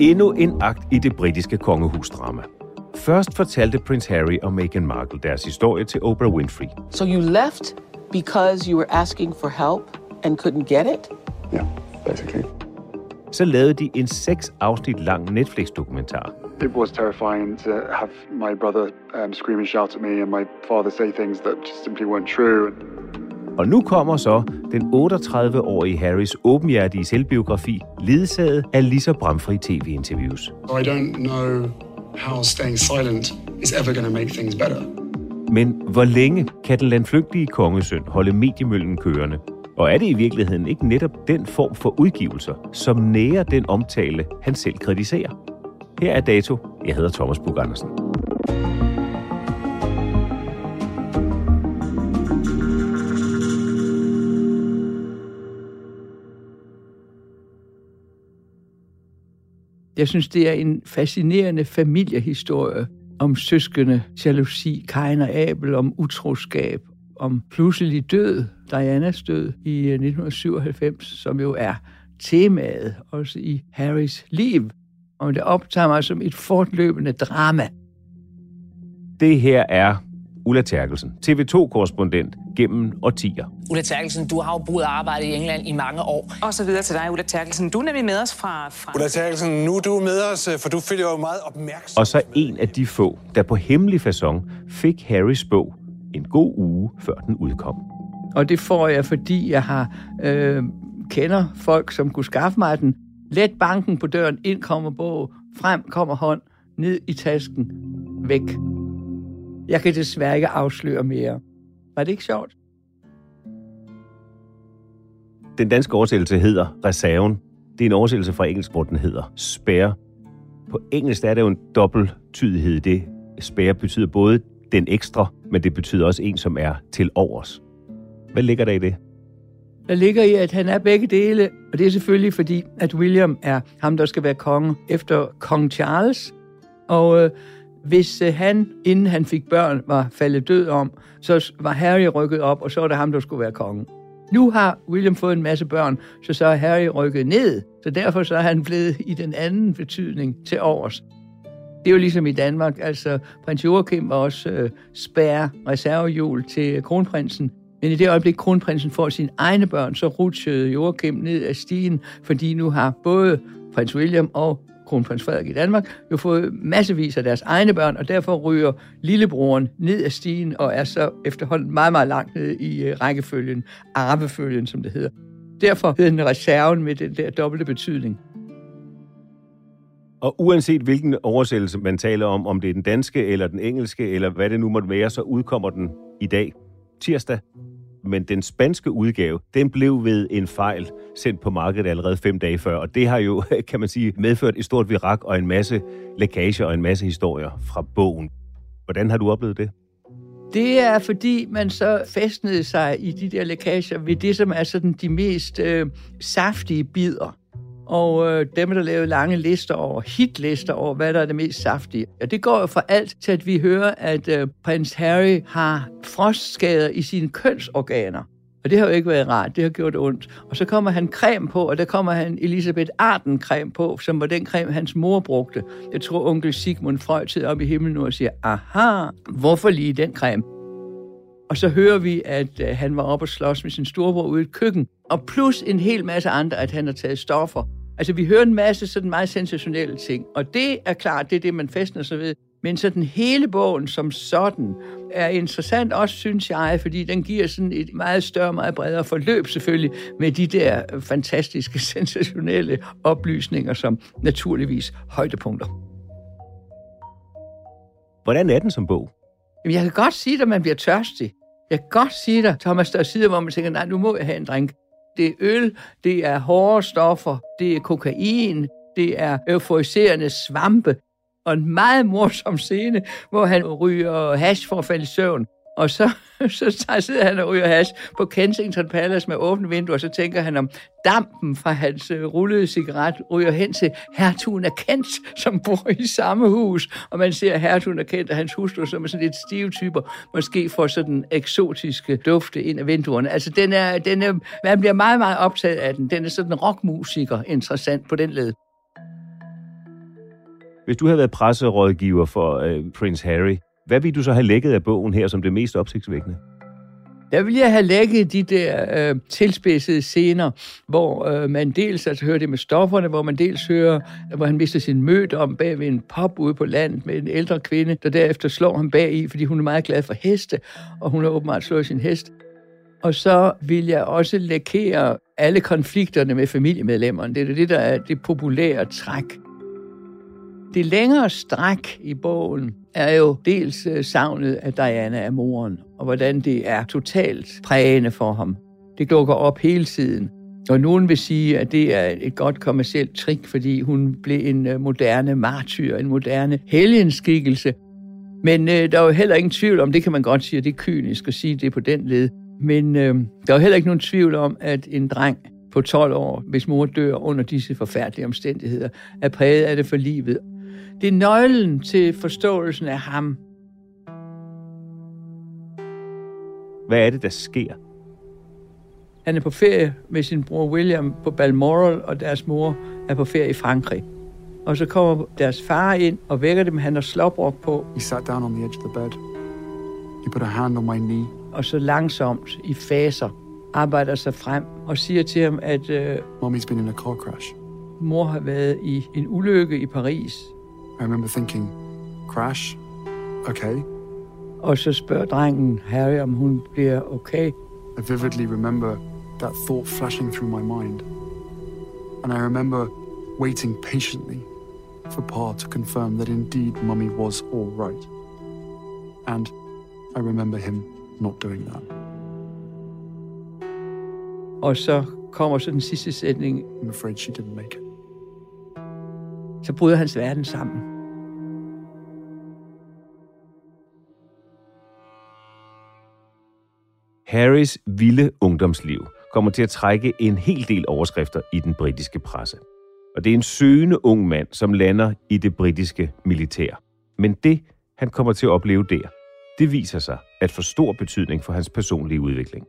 Endnu en akt i det britiske kongehusdrama. Først fortalte prins Harry og Meghan Markle deres historie til Oprah Winfrey. So you left because you were asking for help and couldn't get it? Yeah, basically. Så lavede de en seks afsnit lang Netflix-dokumentar. It was terrifying to have my brother um, scream and shout at me and my father say things that just simply weren't true. Og nu kommer så den 38-årige Harrys åbenhjertige selvbiografi, ledsaget af lige så bramfri tv-interviews. I don't know how staying silent is ever going to make things better. Men hvor længe kan den landflygtige kongesøn holde mediemøllen kørende? Og er det i virkeligheden ikke netop den form for udgivelser, som nærer den omtale, han selv kritiserer? Her er dato. Jeg hedder Thomas Bug Andersen. Jeg synes, det er en fascinerende familiehistorie om søskende, jalousi, Kain og Abel, om utroskab, om pludselig død, Dianas død i øh, 1997, som jo er temaet også i Harrys liv. Og det optager mig som et fortløbende drama. Det her er Ulla Terkelsen, TV2-korrespondent gennem årtier. Ulla Terkelsen, du har jo boet og arbejdet i England i mange år. Og så videre til dig, Ulla Terkelsen. Du er nemlig med os fra... fra... Ulla Terkelsen, nu er du med os, for du følger jo meget opmærksom. Og så en af de få, der på hemmelig façon fik Harrys bog en god uge, før den udkom. Og det får jeg, fordi jeg har øh, kender folk, som kunne skaffe mig den. Let banken på døren, ind kommer bog, frem kommer hånd, ned i tasken, væk. Jeg kan desværre ikke afsløre mere. Var det ikke sjovt? Den danske oversættelse hedder Reserven. Det er en oversættelse fra engelsk, hvor den hedder spare. På engelsk er det jo en dobbelttydighed i det. Spare betyder både den ekstra, men det betyder også en, som er til overs. Hvad ligger der i det? Der ligger i, at han er begge dele, og det er selvfølgelig fordi, at William er ham, der skal være konge efter kong Charles. Og øh, hvis øh, han, inden han fik børn, var faldet død om, så var Harry rykket op, og så var det ham, der skulle være konge. Nu har William fået en masse børn, så så er Harry rykket ned. Så derfor så er han blevet i den anden betydning til overs. Det er jo ligesom i Danmark, altså prins Joachim var også øh, spærre reservehjul til kronprinsen. Men i det øjeblik, kronprinsen får sine egne børn, så rutsjede Joachim ned af stigen, fordi nu har både prins William og kronprins Frederik i Danmark jo fået massevis af deres egne børn, og derfor ryger lillebroren ned af stigen og er så efterhånden meget, meget langt ned i øh, rækkefølgen, arvefølgen, som det hedder. Derfor hedder den reserven med den der dobbelte betydning. Og uanset hvilken oversættelse man taler om, om det er den danske eller den engelske, eller hvad det nu måtte være, så udkommer den i dag, tirsdag men den spanske udgave, den blev ved en fejl sendt på markedet allerede fem dage før, og det har jo, kan man sige, medført et stort virak og en masse lækage og en masse historier fra bogen. Hvordan har du oplevet det? Det er, fordi man så festnede sig i de der lækager ved det, som er sådan de mest øh, saftige bidder. Og øh, dem, der lavede lange lister over, hitlister over, hvad der er det mest saftige. Og det går jo for alt til, at vi hører, at øh, prins Harry har frostskader i sine kønsorganer. Og det har jo ikke været rart, det har gjort ondt. Og så kommer han creme på, og der kommer han Elisabeth Arden creme på, som var den creme, hans mor brugte. Jeg tror, onkel Sigmund Freud sidder op i himlen nu og siger, aha, hvorfor lige den creme? Og så hører vi, at øh, han var oppe og slås med sin storebror ude i køkken. Og plus en hel masse andre, at han har taget stoffer. Altså, vi hører en masse sådan meget sensationelle ting. Og det er klart, det er det, man festner sig ved. Men så den hele bogen som sådan er interessant også, synes jeg, fordi den giver sådan et meget større, meget bredere forløb selvfølgelig med de der fantastiske, sensationelle oplysninger som naturligvis højdepunkter. Hvordan er den som bog? Jamen, jeg kan godt sige dig, at man bliver tørstig. Jeg kan godt sige dig, Thomas, der er sider, hvor man tænker, nej, nu må jeg have en drink. Det er øl, det er hårde stoffer, det er kokain, det er euforiserende svampe, og en meget morsom scene, hvor han ryger hash for at falde i søvn. Og så, så sidder han og ryger hash på Kensington Palace med åbne vinduer, og så tænker han om dampen fra hans øh, rullede cigaret ryger hen til hertugen af Kent, som bor i samme hus. Og man ser hertugen af Kent og hans hustru, som er sådan lidt stive typer, måske får sådan eksotiske dufte ind af vinduerne. Altså, den er, den er, man bliver meget, meget optaget af den. Den er sådan rockmusiker interessant på den led. Hvis du havde været presserådgiver for øh, Prince Harry, hvad vil du så have lægget af bogen her som det mest opsigtsvækkende? Der vil jeg have lægget de der øh, tilspidsede scener, hvor øh, man dels altså, hører det med stofferne, hvor man dels hører, hvor han mister sin møde om bag ved en pop ude på landet med en ældre kvinde, der derefter slår ham bag i, fordi hun er meget glad for heste, og hun har åbenbart slået sin hest. Og så vil jeg også lækere alle konflikterne med familiemedlemmerne. Det er det, der er det populære træk det længere stræk i bogen er jo dels øh, savnet af Diana af moren, og hvordan det er totalt prægende for ham. Det dukker op hele tiden. Og nogen vil sige, at det er et godt kommersielt trick, fordi hun blev en øh, moderne martyr, en moderne helgenskikkelse. Men øh, der er jo heller ingen tvivl om, det kan man godt sige, at det er kynisk at sige det på den led. Men øh, der er jo heller ikke nogen tvivl om, at en dreng på 12 år, hvis mor dør under disse forfærdelige omstændigheder, er præget af det for livet. Det er nøglen til forståelsen af ham. Hvad er det, der sker? Han er på ferie med sin bror William på Balmoral, og deres mor er på ferie i Frankrig. Og så kommer deres far ind og vækker dem. Han har slåbrok på. He sat down on the edge of the bed. He put a hand on my knee. Og så langsomt i faser arbejder sig frem og siger til ham, at uh, Mommy's been in a car crash. mor har været i en ulykke i Paris. I remember thinking, crash? Okay. Og så spørger drengen Harry, om hun bliver okay. I vividly remember that thought flashing through my mind. And I remember waiting patiently for Pa to confirm that indeed Mummy was all right. And I remember him not doing that. Og så kommer så den sidste sætning. I'm afraid she didn't make it. Så bryder hans verden sammen. Harrys vilde ungdomsliv kommer til at trække en hel del overskrifter i den britiske presse. Og det er en søgende ung mand, som lander i det britiske militær. Men det, han kommer til at opleve der, det viser sig at få stor betydning for hans personlige udvikling.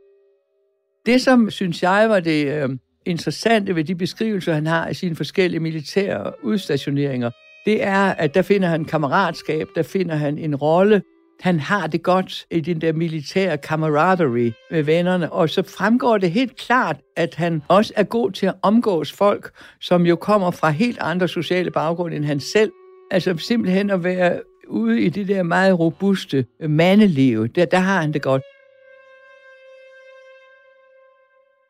Det, som synes jeg var det øh, interessante ved de beskrivelser, han har i sine forskellige militære udstationeringer, det er, at der finder han kammeratskab, der finder han en rolle, han har det godt i den der militære camaraderie med vennerne, og så fremgår det helt klart, at han også er god til at omgås folk, som jo kommer fra helt andre sociale baggrunde end han selv. Altså simpelthen at være ude i det der meget robuste mandeliv, der, der har han det godt.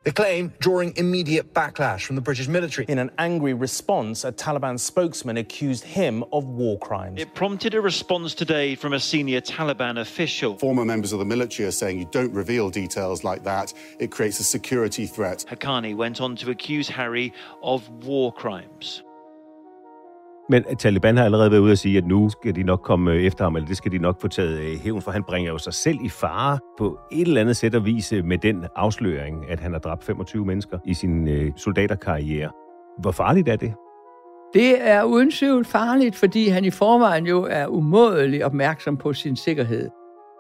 The claim drawing immediate backlash from the British military. In an angry response, a Taliban spokesman accused him of war crimes. It prompted a response today from a senior Taliban official. Former members of the military are saying you don't reveal details like that. It creates a security threat. Haqqani went on to accuse Harry of war crimes. Men Taliban har allerede været ude at sige, at nu skal de nok komme øh, efter ham, eller det skal de nok få taget øh, hævn, for han bringer jo sig selv i fare på et eller andet sæt at vise øh, med den afsløring, at han har dræbt 25 mennesker i sin øh, soldaterkarriere. Hvor farligt er det? Det er uden tvivl farligt, fordi han i forvejen jo er umådelig opmærksom på sin sikkerhed.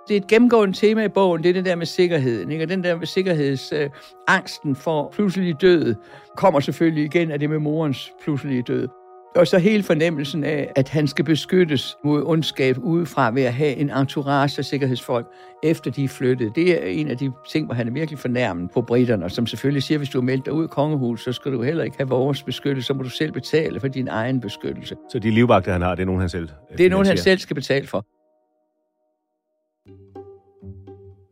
Det er et gennemgående tema i bogen, det er det der med sikkerheden. Ikke? Og den der med sikkerhedsangsten øh, for pludselig død kommer selvfølgelig igen af det med morens pludselige død. Og så hele fornemmelsen af, at han skal beskyttes mod ondskab udefra ved at have en entourage af sikkerhedsfolk, efter de er flyttet. Det er en af de ting, hvor han er virkelig fornærmet på britterne, og som selvfølgelig siger, hvis du er meldt dig ud i kongehus, så skal du heller ikke have vores beskyttelse, så må du selv betale for din egen beskyttelse. Så de livvagter, han har, det er nogen, han selv Det er nogen, han selv skal betale for.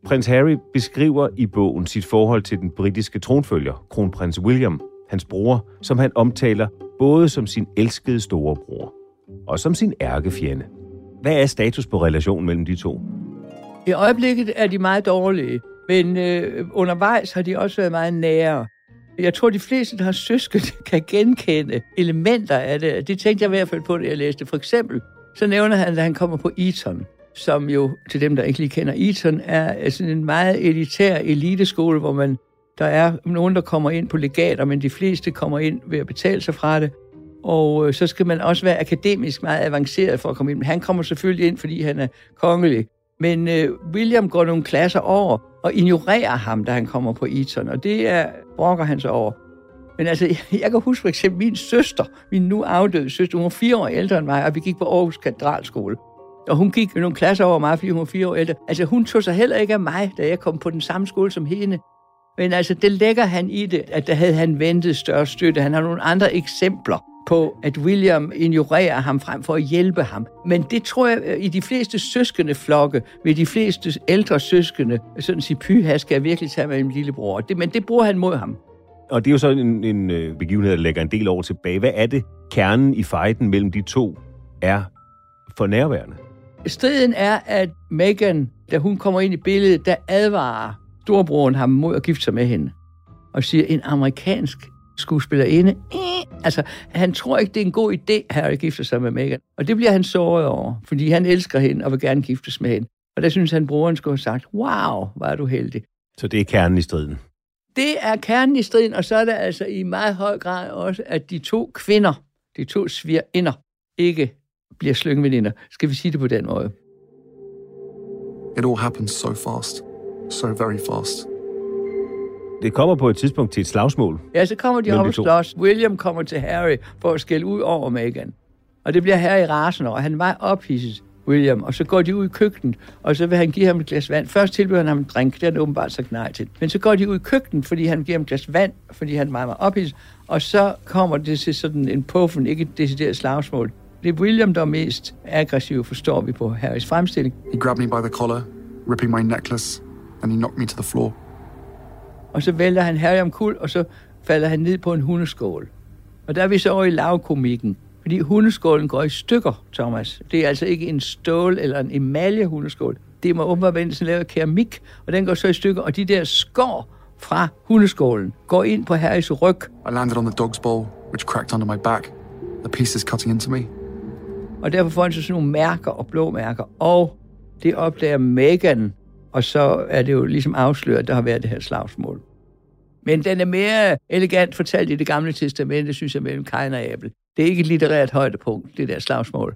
Prins Harry beskriver i bogen sit forhold til den britiske tronfølger, kronprins William, hans bror, som han omtaler både som sin elskede storebror og som sin ærkefjende. Hvad er status på relationen mellem de to? I øjeblikket er de meget dårlige, men øh, undervejs har de også været meget nære. Jeg tror, de fleste, der har søskende, kan genkende elementer af det. Det tænkte jeg i hvert fald på, da jeg læste. For eksempel, så nævner han, at han kommer på Eton, som jo, til dem, der ikke lige kender Eton, er sådan en meget elitær eliteskole, hvor man der er nogen, der kommer ind på legater, men de fleste kommer ind ved at betale sig fra det. Og øh, så skal man også være akademisk meget avanceret for at komme ind. Han kommer selvfølgelig ind, fordi han er kongelig. Men øh, William går nogle klasser over og ignorerer ham, da han kommer på Eton, og det er, brokker han sig over. Men altså, jeg kan huske for eksempel min søster, min nu afdøde søster, hun var fire år ældre end mig, og vi gik på Aarhus Katedralskole. Og hun gik nogle klasser over mig, fordi hun var fire år ældre. Altså, hun tog sig heller ikke af mig, da jeg kom på den samme skole som hende. Men altså, det lægger han i det, at der havde han ventet større støtte. Han har nogle andre eksempler på, at William ignorerer ham frem for at hjælpe ham. Men det tror jeg, i de fleste søskende flokke, ved de fleste ældre søskende, sådan sige, py, her skal jeg virkelig tage med min lillebror. Det, men det bruger han mod ham. Og det er jo så en, en øh, begivenhed, der lægger en del over tilbage. Hvad er det, kernen i fejden mellem de to er for nærværende? Striden er, at Meghan, da hun kommer ind i billedet, der advarer storebroren ham mod at gifte sig med hende. Og siger, en amerikansk skuespillerinde. Eh. Altså, han tror ikke, det er en god idé, at gifte sig med Meghan. Og det bliver han såret over, fordi han elsker hende og vil gerne giftes med hende. Og der synes han, broren skulle have sagt, wow, var du heldig. Så det er kernen i striden? Det er kernen i striden, og så er det altså i meget høj grad også, at de to kvinder, de to svirinder, ikke bliver slyngveninder. Skal vi sige det på den måde? It all happens so fast so very fast. Det kommer på et tidspunkt til et slagsmål. Ja, så kommer de op og slås. William kommer til Harry for at skælde ud over Meghan. Og det bliver Harry rasende, og han meget ophidset, William. Og så går de ud i køkkenet, og så vil han give ham et glas vand. Først tilbyder han ham en drink, det har han åbenbart sagt nej til. Men så går de ud i køkkenet, fordi han giver ham et glas vand, fordi han meget, meget ophidset. Og så kommer det til sådan en puffen, ikke et decideret slagsmål. Det er William, der er mest aggressiv, forstår vi på Harrys fremstilling. He grabbed me by the collar, ripping my necklace and he knocked me to the floor. Og så vælter han Harry om kul, og så falder han ned på en hundeskål. Og der er vi så over i lavkomikken. Fordi hundeskålen går i stykker, Thomas. Det er altså ikke en stål eller en emalje hundeskål. Det må åbenbart være sådan lavet keramik, og den går så i stykker, og de der skår fra hundeskålen går ind på Harrys ryg. I landed on the dog's bowl, which cracked under my back. The pieces cutting into me. Og derfor får han så sådan nogle mærker og blå mærker. Og det opdager Megan, og så er det jo ligesom afsløret, at der har været det her slagsmål. Men den er mere elegant fortalt i det gamle testamente, synes jeg, mellem Kain og Abel. Det er ikke et litterært højdepunkt, det der slagsmål.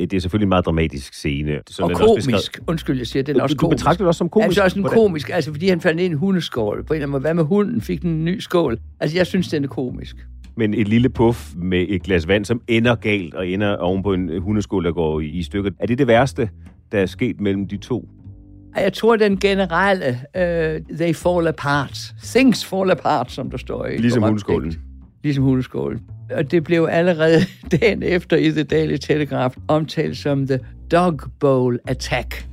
Det er selvfølgelig en meget dramatisk scene. Så og den komisk. Beskrevet... Undskyld, jeg siger, den er også du, komisk. Du betragter det også som komisk? Altså også en komisk, altså fordi han i en hundeskål. På en eller anden måde. Hvad med hunden? Fik den en ny skål? Altså jeg synes, den er komisk. Men et lille puff med et glas vand, som ender galt og ender oven på en hundeskål, der går i, i stykker. Er det det værste, der er sket mellem de to? Jeg tror, den generelle, uh, they fall apart. Things fall apart, som der står i. Ligesom hundeskålen. Ligesom hundeskålen. Og det blev allerede dagen efter i The Daily Telegraph omtalt som the Dog Bowl Attack.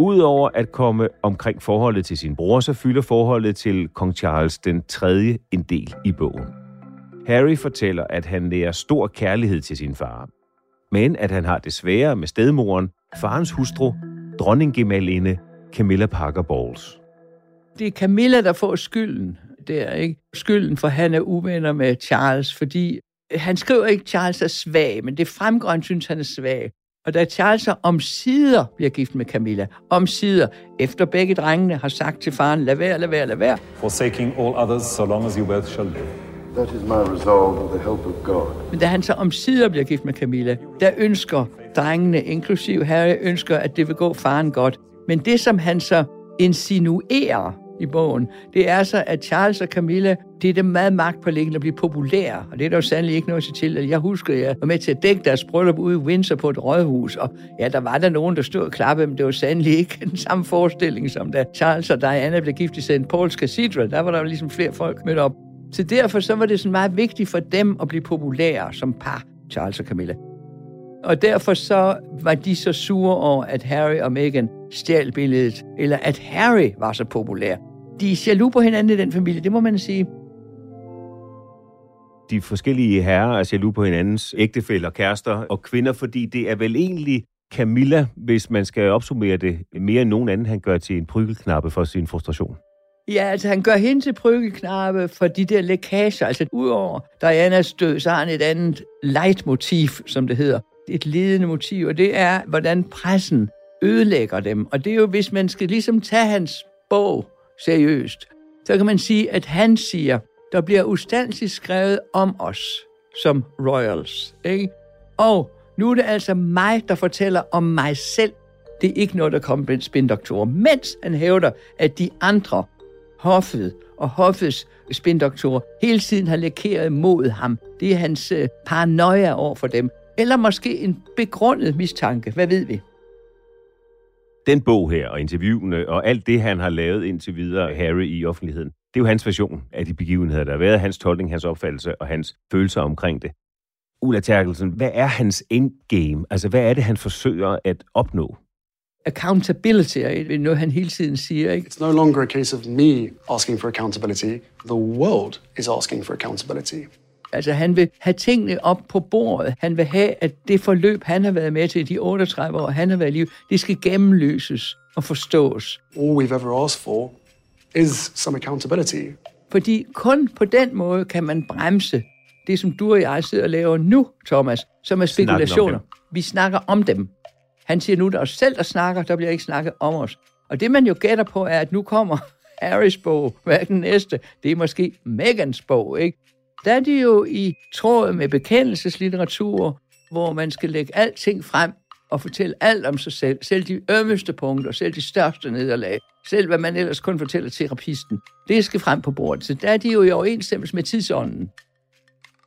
Udover at komme omkring forholdet til sin bror, så fylder forholdet til kong Charles den tredje en del i bogen. Harry fortæller, at han nærer stor kærlighed til sin far, men at han har det svære med stedmoren, farens hustru, dronninggemalinde Camilla Parker Bowles. Det er Camilla, der får skylden der, ikke? Skylden for, at han er uvenner med Charles, fordi han skriver ikke, at Charles er svag, men det fremgår, at han synes, han er svag. Og da Charles om sider bliver gift med Camilla, om sider, efter begge drengene har sagt til faren, lad være, lad være, lad være. Forsaking all others, so long as you both shall live. That is my resolve with the help of God. Men da han så omsider bliver gift med Camilla, der ønsker drengene, inklusiv Harry, ønsker, at det vil gå faren godt. Men det, som han så insinuerer i bogen, det er så, at Charles og Camilla, det er det meget magtpålæggende at blive populære, og det er der jo sandelig ikke noget til. Altså, jeg husker, at jeg var med til at dække deres bryllup ude i Windsor på et rådhus, og ja, der var der nogen, der stod og klappede, men det var sandelig ikke den samme forestilling, som da Charles og Diana blev gift i St. Paul's Cathedral. Der var der jo ligesom flere folk mødt op. Så derfor så var det sådan meget vigtigt for dem at blive populære som par, Charles og Camilla. Og derfor så var de så sure over, at Harry og Meghan stjal billedet, eller at Harry var så populær. De er jaloux på hinanden i den familie, det må man sige. De forskellige herrer er jaloux på hinandens ægtefæller, kærester og kvinder, fordi det er vel egentlig Camilla, hvis man skal opsummere det, mere end nogen anden, han gør til en prygelknappe for sin frustration. Ja, altså han gør hende til prygelknappe for de der lækager. Altså udover Dianas død, så har han et andet leitmotiv, som det hedder. Et ledende motiv, og det er, hvordan pressen ødelægger dem. Og det er jo, hvis man skal ligesom tage hans bog seriøst, så kan man sige, at han siger, der bliver ustandsligt skrevet om os som royals. Ikke? Og nu er det altså mig, der fortæller om mig selv. Det er ikke noget, der kommer blandt spindoktorer, mens han hævder, at de andre, hoffet og hoffets spindoktorer, hele tiden har lækeret mod ham. Det er hans øh, paranoia over for dem. Eller måske en begrundet mistanke. Hvad ved vi? Den bog her, og interviewene, og alt det, han har lavet indtil videre, Harry i offentligheden, det er jo hans version af de begivenheder, der har været, hans tolkning, hans opfattelse og hans følelser omkring det. Ulla Terkelsen, hvad er hans endgame? Altså, hvad er det, han forsøger at opnå? Accountability er noget, han hele tiden siger. Ikke? It's no longer a case of me asking for accountability. The world is asking for accountability. Altså, han vil have tingene op på bordet. Han vil have, at det forløb, han har været med til i de 38 år, han har været i liv, det skal gennemløses og forstås. All we've ever asked for is some accountability. Fordi kun på den måde kan man bremse det, som du og jeg sidder og laver nu, Thomas, som er spekulationer. Vi snakker om dem. Han siger nu, der er os selv, der snakker, der bliver ikke snakket om os. Og det, man jo gætter på, er, at nu kommer Harrys bog, hvad er den næste? Det er måske Megans bog, ikke? Der er de jo i tråd med bekendelseslitteratur, hvor man skal lægge alting frem og fortælle alt om sig selv. Selv de ømmeste punkter, selv de største nederlag. Selv hvad man ellers kun fortæller terapisten. Det skal frem på bordet. Så der er de jo i overensstemmelse med tidsånden.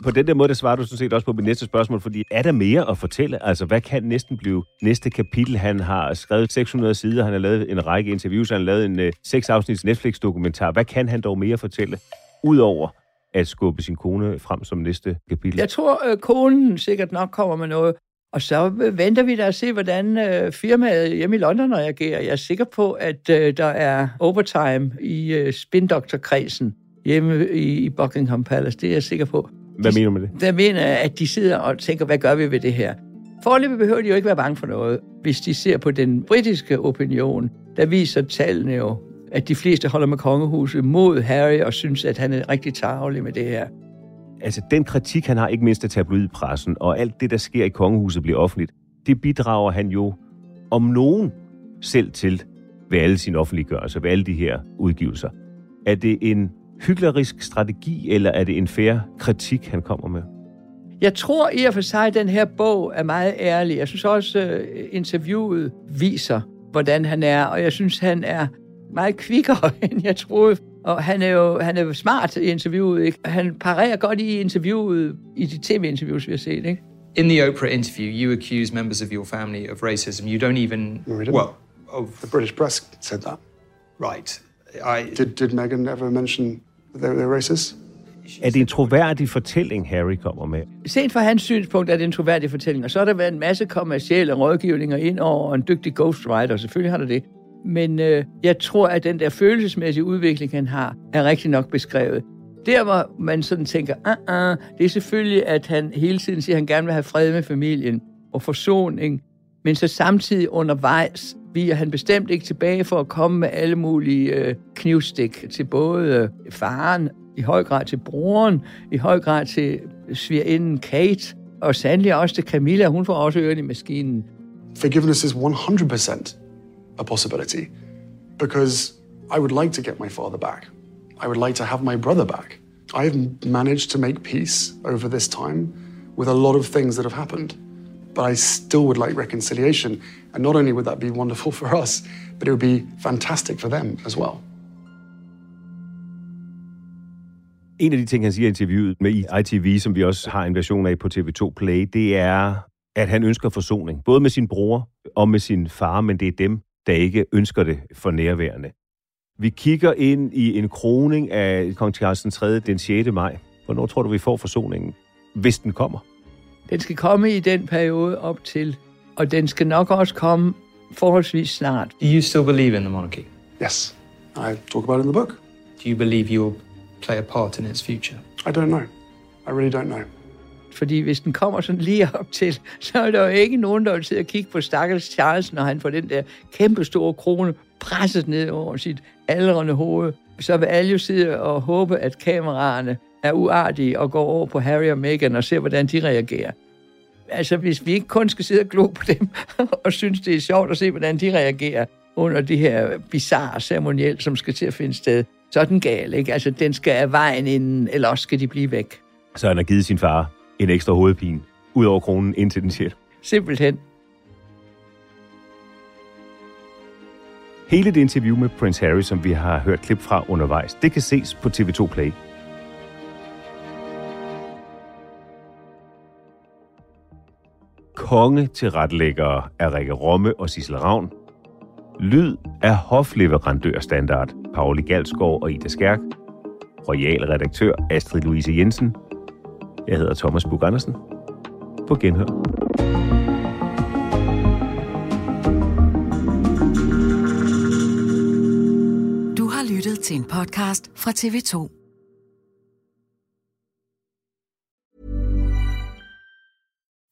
På den der måde, der svarer du sådan set også på mit næste spørgsmål, fordi er der mere at fortælle? Altså, hvad kan næsten blive næste kapitel? Han har skrevet 600 sider, han har lavet en række interviews, han har lavet en uh, seks afsnits Netflix-dokumentar. Hvad kan han dog mere fortælle, udover at skubbe sin kone frem som næste kapitel? Jeg tror, øh, konen sikkert nok kommer med noget. Og så venter vi da at se, hvordan øh, firmaet hjemme i London reagerer. Jeg er sikker på, at øh, der er overtime i øh, spindoktorkredsen hjemme i, i Buckingham Palace. Det er jeg sikker på. Hvad mener du med det? Der mener jeg, at de sidder og tænker, hvad gør vi ved det her? Forløbet behøver de jo ikke være bange for noget. Hvis de ser på den britiske opinion, der viser tallene jo, at de fleste holder med kongehuset mod Harry og synes, at han er rigtig tarvelig med det her. Altså, den kritik, han har ikke mindst af tabloidpressen, og alt det, der sker i kongehuset, bliver offentligt, det bidrager han jo om nogen selv til ved alle sine offentliggørelser, ved alle de her udgivelser. Er det en hyklerisk strategi, eller er det en færre kritik, han kommer med? Jeg tror i og for sig, at den her bog er meget ærlig. Jeg synes også, at interviewet viser, hvordan han er, og jeg synes, han er meget kvikkere, end jeg troede. Og han er jo han er jo smart i interviewet. Ikke? Han parerer godt i interviewet, i de tv-interviews, vi har set. Ikke? In the Oprah interview, you accuse members of your family of racism. You don't even... No, we didn't. Well, of... The British press said that. Right. I... Did, did Meghan ever mention that they were racist? Er det en troværdig fortælling, Harry kommer med? Set fra hans synspunkt er det en troværdig fortælling, og så har der været en masse kommersielle rådgivninger ind over, og en dygtig ghostwriter, selvfølgelig har der det. Men øh, jeg tror, at den der følelsesmæssige udvikling, han har, er rigtig nok beskrevet. Der, hvor man sådan tænker, ah, ah, det er selvfølgelig, at han hele tiden siger, at han gerne vil have fred med familien og forsoning, men så samtidig undervejs viger han bestemt ikke tilbage for at komme med alle mulige øh, knivstik til både øh, faren, i høj grad til broren, i høj grad til svigerinden Kate, og sandelig også til Camilla, hun får også ørerne i maskinen. Forgiveness is 100% a possibility because I would like to get my father back. I would like to have my brother back. I have managed to make peace over this time with a lot of things that have happened. But I still would like reconciliation. And not only would that be wonderful for us, but it would be fantastic for them as well. En af de ting, han siger i interviewet med ITV, som vi også har en version af på TV2 Play, det er, at han ønsker forsoning. Både med sin bror og med sin far, men det er dem, der ikke ønsker det for nærværende. Vi kigger ind i en kroning af kong Charles den 3. den 6. maj. Hvornår tror du, vi får forsoningen, hvis den kommer? Den skal komme i den periode op til, og den skal nok også komme forholdsvis snart. Do you still believe in the monarchy? Yes, I talk about it in the book. Do you believe you will play a part in its future? I don't know. I really don't know. Fordi hvis den kommer sådan lige op til, så er der jo ikke nogen, der vil sidde og kigge på stakkels Charles, når han får den der kæmpe store krone presset ned over sit aldrende hoved. Så vil alle jo sidde og håbe, at kameraerne er uartige og går over på Harry og Meghan og ser, hvordan de reagerer. Altså, hvis vi ikke kun skal sidde og glo på dem og synes, det er sjovt at se, hvordan de reagerer under det her bizarre ceremoniel, som skal til at finde sted, så er den gal, ikke? Altså, den skal af vejen inden, eller også skal de blive væk. Så han har givet sin far en ekstra hovedpine, ud over kronen indtil den 6. Simpelthen. Hele det interview med Prince Harry, som vi har hørt klip fra undervejs, det kan ses på TV2 Play. Konge til retlæggere er Rikke Romme og Sissel Ravn. Lyd er hofleverandørstandard Pauli Galsgaard og Ida Skærk. Royal redaktør Astrid Louise Jensen. Jeg hedder Thomas Bug Andersen. På genhør. Du har lyttet til en podcast fra TV2.